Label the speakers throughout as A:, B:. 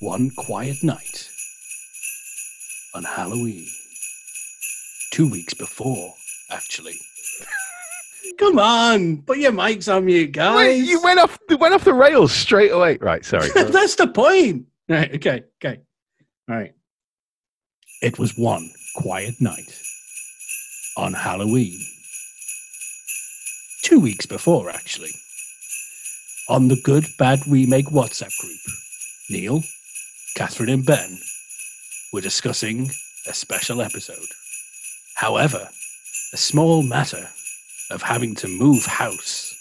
A: one quiet night on Halloween. Two weeks before, actually. Come on, put your mics on mute, guys.
B: Wait, you went off. You went off the rails straight away. Right, sorry.
A: That's the point. Right, okay, okay. All right. It was one quiet night on Halloween. Two weeks before, actually. On the Good Bad Remake WhatsApp group, Neal, Catherine, and Ben were discussing a special episode. However, a small matter of having to move house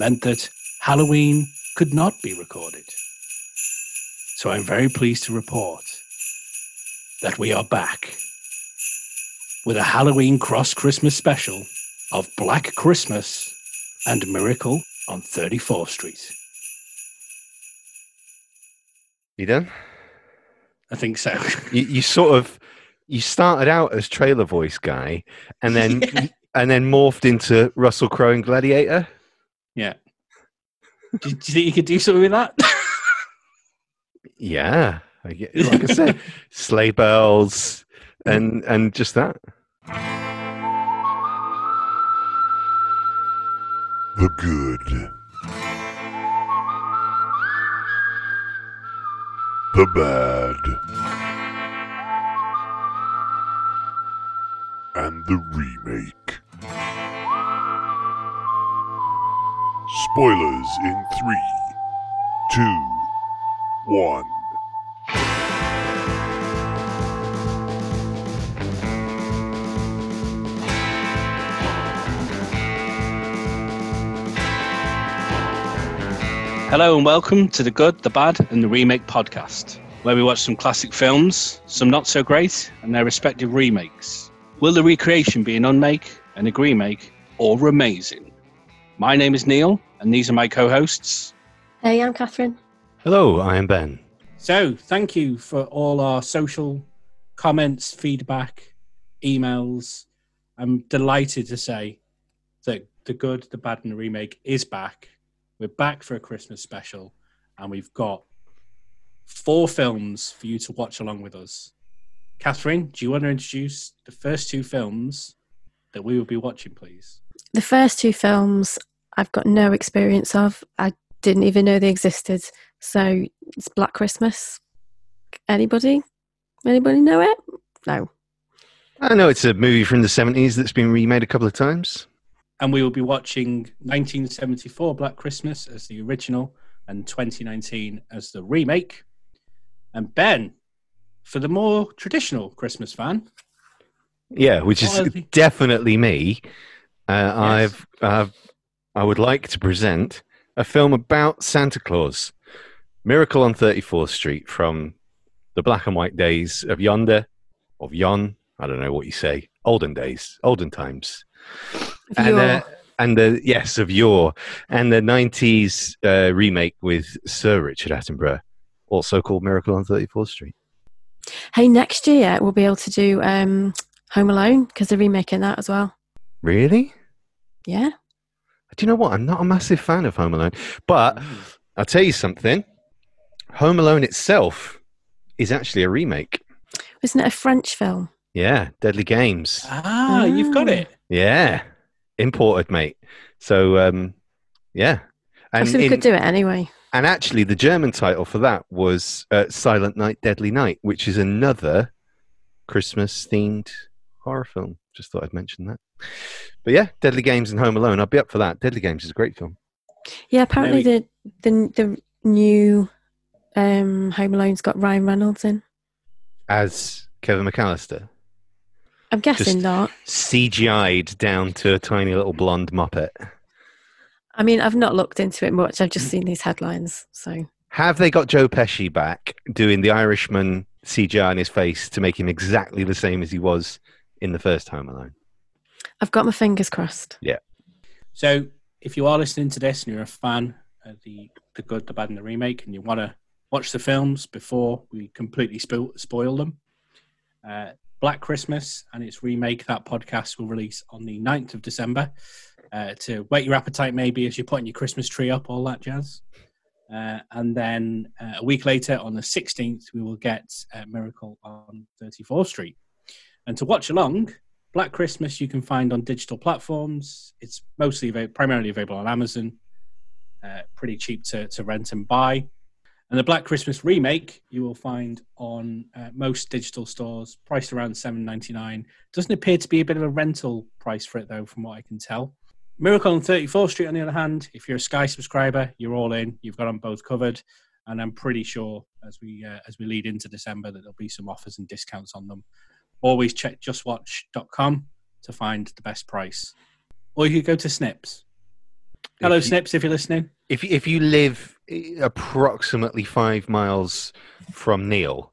A: meant that Halloween could not be recorded. So I'm very pleased to report that we are back with a Halloween cross Christmas special of Black Christmas and Miracle on 34th Street.
B: You done?
A: I think so.
B: You, you sort of you started out as trailer voice guy, and then
A: Yeah.
B: and then morphed into Russell Crowe and Gladiator.
A: yeah. Do, do you think you could do something with that?
B: Yeah, like I said, sleigh bells and and just that.
C: The good. The bad. And the remake. Spoilers in three, two, one.
A: Hello and welcome to the Good, the Bad, and the Remake podcast, where we watch some classic films, some not so great, and their respective remakes. Will the recreation be an unmake, an agree make, or amazing? My name is Neal, and these are my co hosts.
D: Hey, I'm Catherine.
B: Hello, I am Ben.
A: So, thank you for all our social comments, feedback, emails. I'm delighted to say that the good, the bad, and the remake is back. We're back for a Christmas special, and we've got four films for you to watch along with us. Catherine, do you want to introduce the first two films that we will be watching, please?
D: The first two films I've got no experience of. I didn't even know they existed. So it's Black Christmas. Anybody? Anybody know it? No.
B: I know it's a movie from the seventies that's been remade a couple of times.
A: And we will be watching 1974 Black Christmas as the original and 2019 as the remake. And Ben, for the more traditional Christmas fan,
B: Yeah, which is
A: the-
B: definitely me. Uh, I've, I've, I would like to present a film about Santa Claus, Miracle on 34th Street from the black and white days of yonder, of yon. I don't know what you say. Olden days, olden times, and uh, and the yes of yore, and the 90s uh, remake with Sir Richard Attenborough, also called Miracle on 34th Street.
D: hey, next year we'll be able to do um, Home Alone because they're remaking that as well.
B: Really?
D: Yeah.
B: Do you know what? I'm not a massive fan of Home Alone, but I'll tell you something. Home Alone itself is actually a remake.
D: Wasn't it a French film?
B: Yeah, Deadly Games.
A: ah, you've got it.
B: Yeah, imported, mate. So, um, yeah,
D: I
B: and
D: said we
B: in-
D: could do it anyway.
B: and actually, the German title for that was uh, Silent Night, Deadly Night, which is another Christmas-themed horror film. Just thought I'd mention that. But yeah, Deadly Games and Home Alone. I'd be up for that. Deadly Games is a great film.
D: Yeah, apparently
A: Maybe-
D: the, the the new um, Home Alone's got Ryan Reynolds in.
B: As Kevin McAllister.
D: I'm guessing
B: Just-
D: not.
B: CGI'd down to a tiny little blonde muppet.
D: I mean, I've not looked into it much. I've just seen these headlines. So
B: Have they got Joe Pesci back doing the Irishman CGI on his face to make him exactly the same as he was in the first Home Alone?
D: I've got my fingers crossed. Yeah.
A: So, if you are listening to this and you're a fan of the the good, the bad, and the remake, and you want to watch the films before we completely spoil, spoil them, uh, Black Christmas and its remake, that podcast will release on the 9th of December uh, to whet your appetite, maybe as you're putting your Christmas tree up, all that jazz. Uh, and then uh, a week later, on the 16th, we will get uh, Miracle on 34th Street. And to watch along, Black Christmas you can find on digital platforms. It's mostly available, primarily available on Amazon. Uh, pretty cheap to, to rent and buy. And the Black Christmas remake you will find on uh, most digital stores, priced around seven ninety nine. Doesn't appear to be a bit of a rental price for it though, from what I can tell. Miracle on 34th Street, on the other hand, if you're a Sky subscriber, you're all in. You've got them both covered, and I'm pretty sure as we uh, as we lead into December that there'll be some offers and discounts on them. Always check justwatch.com to find the best price, or you could go to Snips. Hello,
B: If you-
A: Snips, if you're listening.
B: If you- if you live eh, approximately five miles from Neal,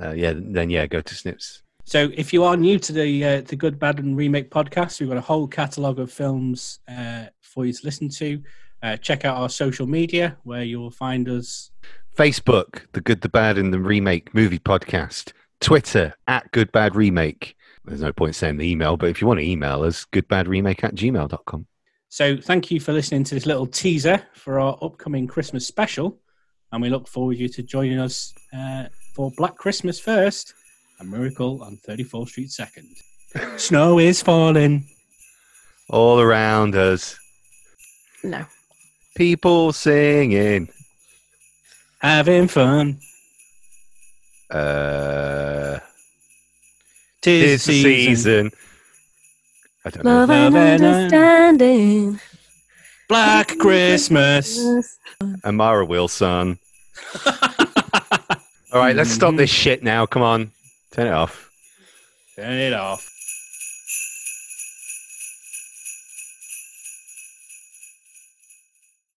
B: uh, yeah, then yeah, go to Snips.
A: So, if you are new to the uh, the Good, Bad, and Remake podcast, we've got a whole catalogue of films uh, for you to listen to. Uh, check out our social media where you will find us.
B: Facebook, the Good, the Bad, and the Remake movie podcast. Twitter at Good Bad Remake. There's no point saying the email, but if you want to email us, goodbadremake at gmail.com.
A: So, thank you for listening to this little teaser for our upcoming Christmas special, and we look forward to you to joining us uh, for Black Christmas first, a miracle on 34th Street second. Snow is falling.
B: All around us,
D: No.
B: people singing.
A: Having fun.
B: Uh,
A: Tis
B: it's the season. I don't.
D: Love and
A: Love and
D: understanding.
A: Black Christmas.
B: Amara Wilson. All right, let's stop mm-hmm. this shit now. Come on, turn it off.
A: Turn it off.